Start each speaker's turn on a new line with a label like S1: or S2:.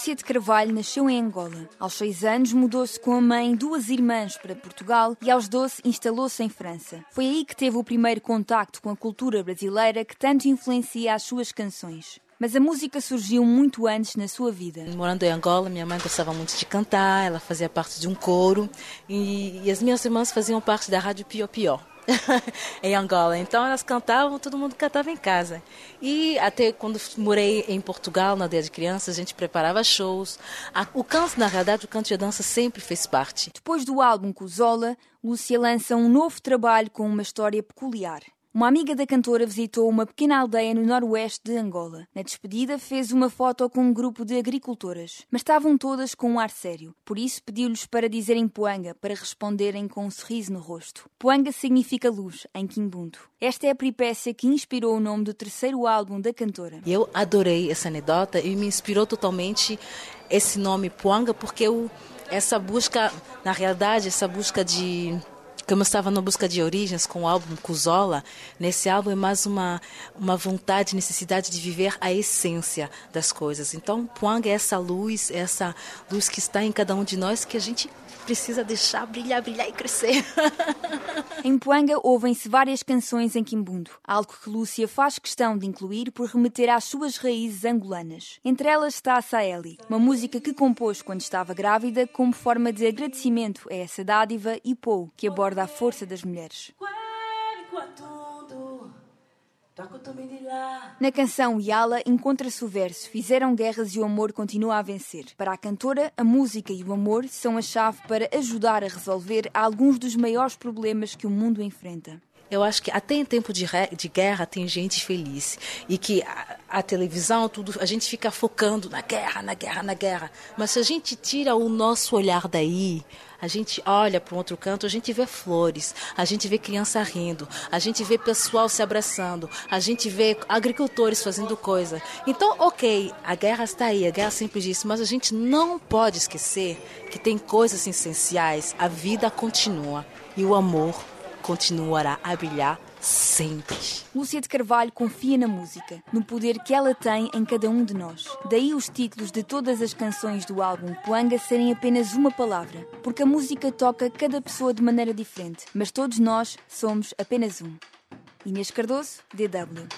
S1: Lúcia de Carvalho nasceu em Angola. Aos seis anos mudou-se com a mãe e duas irmãs para Portugal e aos 12 instalou-se em França. Foi aí que teve o primeiro contacto com a cultura brasileira que tanto influencia as suas canções. Mas a música surgiu muito antes na sua vida.
S2: Morando em Angola, minha mãe gostava muito de cantar, ela fazia parte de um coro e, e as minhas irmãs faziam parte da rádio Pio Pio. em Angola. Então elas cantavam, todo mundo cantava em casa. E até quando morei em Portugal, na Dia de Crianças, a gente preparava shows. O canto, na realidade, o canto e a dança sempre fez parte.
S1: Depois do álbum Cusola, Lúcia lança um novo trabalho com uma história peculiar. Uma amiga da cantora visitou uma pequena aldeia no noroeste de Angola. Na despedida, fez uma foto com um grupo de agricultoras, mas estavam todas com um ar sério. Por isso, pediu-lhes para dizerem Poanga, para responderem com um sorriso no rosto. Poanga significa luz, em Quimbundo. Esta é a peripécia que inspirou o nome do terceiro álbum da cantora.
S2: Eu adorei essa anedota e me inspirou totalmente esse nome Poanga, porque eu, essa busca, na realidade, essa busca de como eu estava na busca de origens com o álbum Cusola, nesse álbum é mais uma, uma vontade, necessidade de viver a essência das coisas. Então, Puang é essa luz, essa luz que está em cada um de nós que a gente precisa deixar brilhar, brilhar e crescer.
S1: em Puanga ouvem-se várias canções em Quimbundo, algo que Lúcia faz questão de incluir por remeter às suas raízes angolanas. Entre elas está a Saeli, uma música que compôs quando estava grávida como forma de agradecimento a essa dádiva e Pou, que aborda a força das mulheres. Na canção Yala encontra-se o verso Fizeram guerras e o amor continua a vencer. Para a cantora, a música e o amor são a chave para ajudar a resolver alguns dos maiores problemas que o mundo enfrenta.
S2: Eu acho que até em tempo de, de guerra tem gente feliz. E que a, a, televisão, tudo, a gente fica focando na guerra, na guerra, na guerra. Mas se a gente tira o nosso olhar daí, a gente olha para um outro canto, a gente vê flores, a gente vê criança rindo, a gente vê pessoal se abraçando, a gente vê agricultores fazendo coisa. Então, ok, a guerra está aí, a guerra sempre disse, mas a gente não pode esquecer que tem coisas essenciais. A vida continua e o amor continuará a brilhar sempre.
S1: Lúcia de Carvalho confia na música, no poder que ela tem em cada um de nós. Daí os títulos de todas as canções do álbum Puanga serem apenas uma palavra, porque a música toca cada pessoa de maneira diferente, mas todos nós somos apenas um. Inês Cardoso, DW.